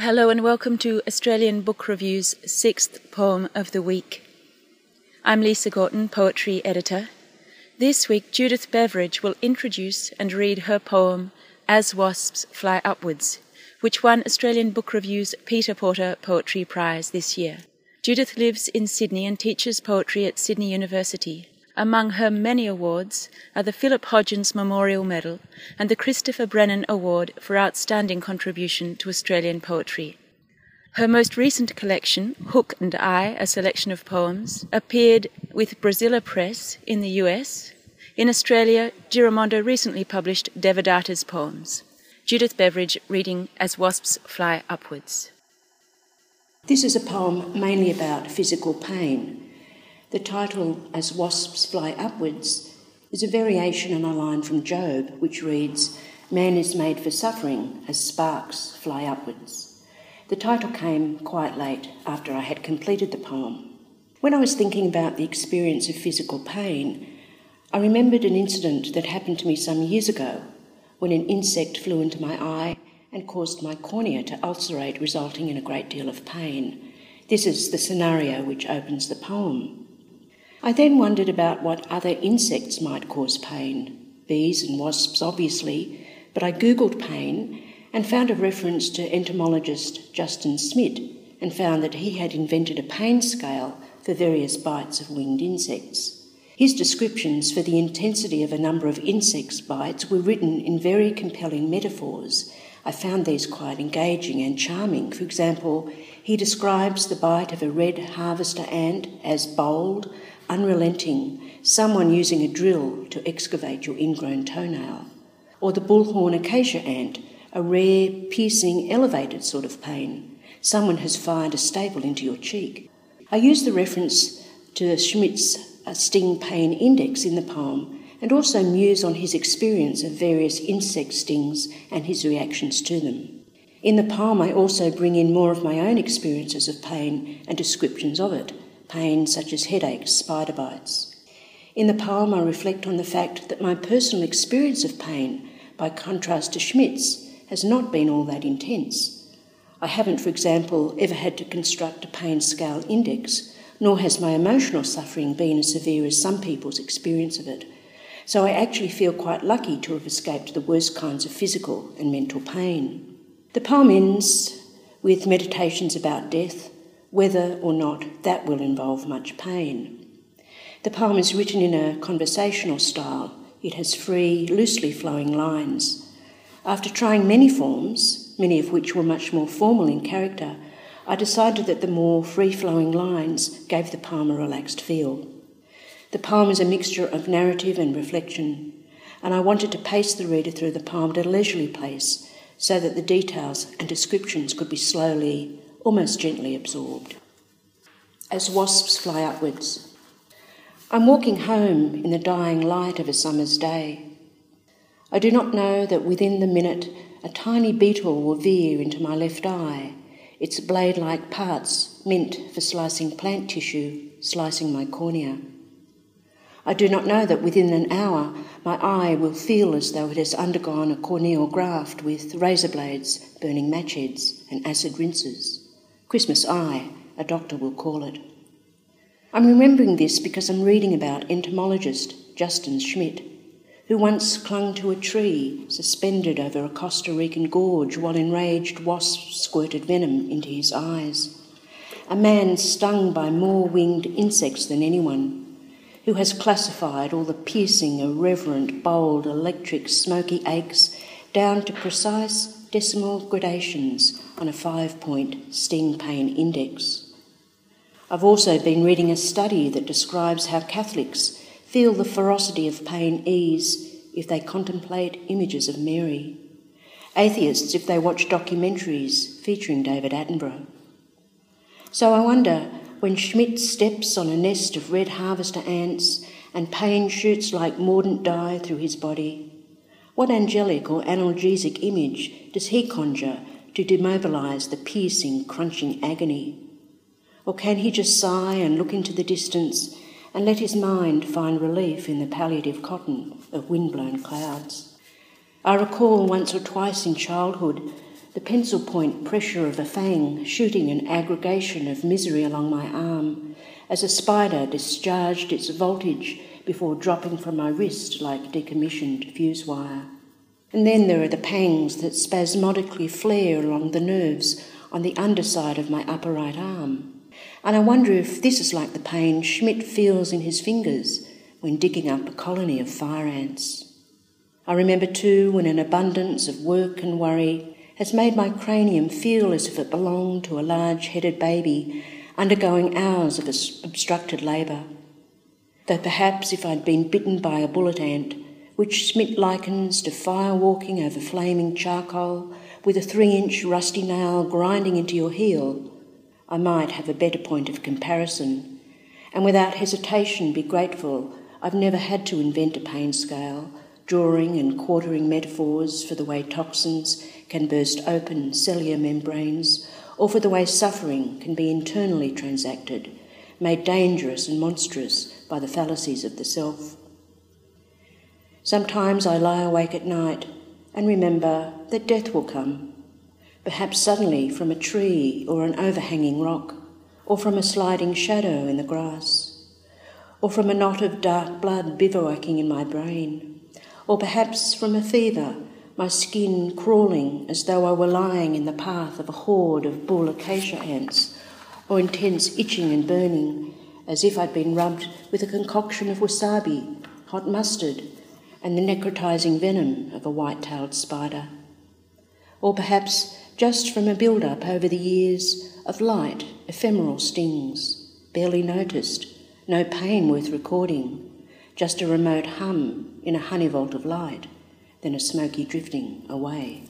Hello and welcome to Australian Book Review's sixth poem of the week. I'm Lisa Gorton, poetry editor. This week, Judith Beveridge will introduce and read her poem As Wasps Fly Upwards, which won Australian Book Review's Peter Porter Poetry Prize this year. Judith lives in Sydney and teaches poetry at Sydney University. Among her many awards are the Philip Hodgins Memorial Medal and the Christopher Brennan Award for Outstanding Contribution to Australian Poetry. Her most recent collection, Hook and Eye, a selection of poems, appeared with Braziller Press in the US. In Australia, Giramondo recently published Devadatta's poems. Judith Beveridge reading As Wasps Fly Upwards. This is a poem mainly about physical pain the title, As Wasps Fly Upwards, is a variation on a line from Job, which reads, Man is made for suffering as sparks fly upwards. The title came quite late after I had completed the poem. When I was thinking about the experience of physical pain, I remembered an incident that happened to me some years ago when an insect flew into my eye and caused my cornea to ulcerate, resulting in a great deal of pain. This is the scenario which opens the poem. I then wondered about what other insects might cause pain. Bees and wasps, obviously, but I googled pain and found a reference to entomologist Justin Schmidt and found that he had invented a pain scale for various bites of winged insects. His descriptions for the intensity of a number of insects' bites were written in very compelling metaphors. I found these quite engaging and charming. For example, he describes the bite of a red harvester ant as bold, unrelenting, someone using a drill to excavate your ingrown toenail, or the bullhorn acacia ant, a rare, piercing, elevated sort of pain. Someone has fired a staple into your cheek. I use the reference to Schmidt's uh, sting pain index in the poem and also muse on his experience of various insect stings and his reactions to them. In the poem, I also bring in more of my own experiences of pain and descriptions of it pain such as headaches, spider bites. In the poem, I reflect on the fact that my personal experience of pain, by contrast to Schmidt's, has not been all that intense. I haven't, for example, ever had to construct a pain scale index, nor has my emotional suffering been as severe as some people's experience of it. So I actually feel quite lucky to have escaped the worst kinds of physical and mental pain. The poem ends with meditations about death, whether or not that will involve much pain. The poem is written in a conversational style. It has free, loosely flowing lines. After trying many forms, many of which were much more formal in character, I decided that the more free flowing lines gave the poem a relaxed feel. The poem is a mixture of narrative and reflection, and I wanted to pace the reader through the poem at a leisurely pace so that the details and descriptions could be slowly almost gently absorbed. As wasps fly upwards, I'm walking home in the dying light of a summer's day. I do not know that within the minute a tiny beetle will veer into my left eye, its blade like parts meant for slicing plant tissue, slicing my cornea. I do not know that within an hour my eye will feel as though it has undergone a corneal graft with razor blades, burning match heads, and acid rinses. Christmas eye, a doctor will call it. I'm remembering this because I'm reading about entomologist Justin Schmidt, who once clung to a tree suspended over a Costa Rican gorge while enraged wasps squirted venom into his eyes. A man stung by more winged insects than anyone, who has classified all the piercing, irreverent, bold, electric, smoky aches down to precise decimal gradations on a five point sting pain index. I've also been reading a study that describes how Catholics feel the ferocity of pain ease if they contemplate images of Mary, atheists if they watch documentaries featuring David Attenborough. So I wonder when Schmidt steps on a nest of red harvester ants and pain shoots like mordant dye through his body, what angelic or analgesic image does he conjure to demobilise the piercing, crunching agony? Or can he just sigh and look into the distance and let his mind find relief in the palliative cotton of wind-blown clouds? I recall once or twice in childhood the pencil point pressure of a fang shooting an aggregation of misery along my arm as a spider discharged its voltage before dropping from my wrist like decommissioned fuse wire. And then there are the pangs that spasmodically flare along the nerves on the underside of my upper right arm. And I wonder if this is like the pain Schmidt feels in his fingers when digging up a colony of fire ants. I remember too when an abundance of work and worry has made my cranium feel as if it belonged to a large headed baby undergoing hours of obstructed labour. Though perhaps if I'd been bitten by a bullet ant, which Schmidt likens to fire walking over flaming charcoal with a three inch rusty nail grinding into your heel, I might have a better point of comparison, and without hesitation be grateful I've never had to invent a pain scale, drawing and quartering metaphors for the way toxins can burst open cellular membranes, or for the way suffering can be internally transacted, made dangerous and monstrous by the fallacies of the self. Sometimes I lie awake at night and remember that death will come, perhaps suddenly from a tree or an overhanging rock, or from a sliding shadow in the grass, or from a knot of dark blood bivouacking in my brain, or perhaps from a fever my skin crawling as though I were lying in the path of a horde of bull acacia ants, or intense itching and burning, as if I'd been rubbed with a concoction of wasabi, hot mustard, and the necrotizing venom of a white tailed spider. Or perhaps just from a build up over the years of light, ephemeral stings, barely noticed, no pain worth recording, just a remote hum in a honey vault of light then a smoky drifting away.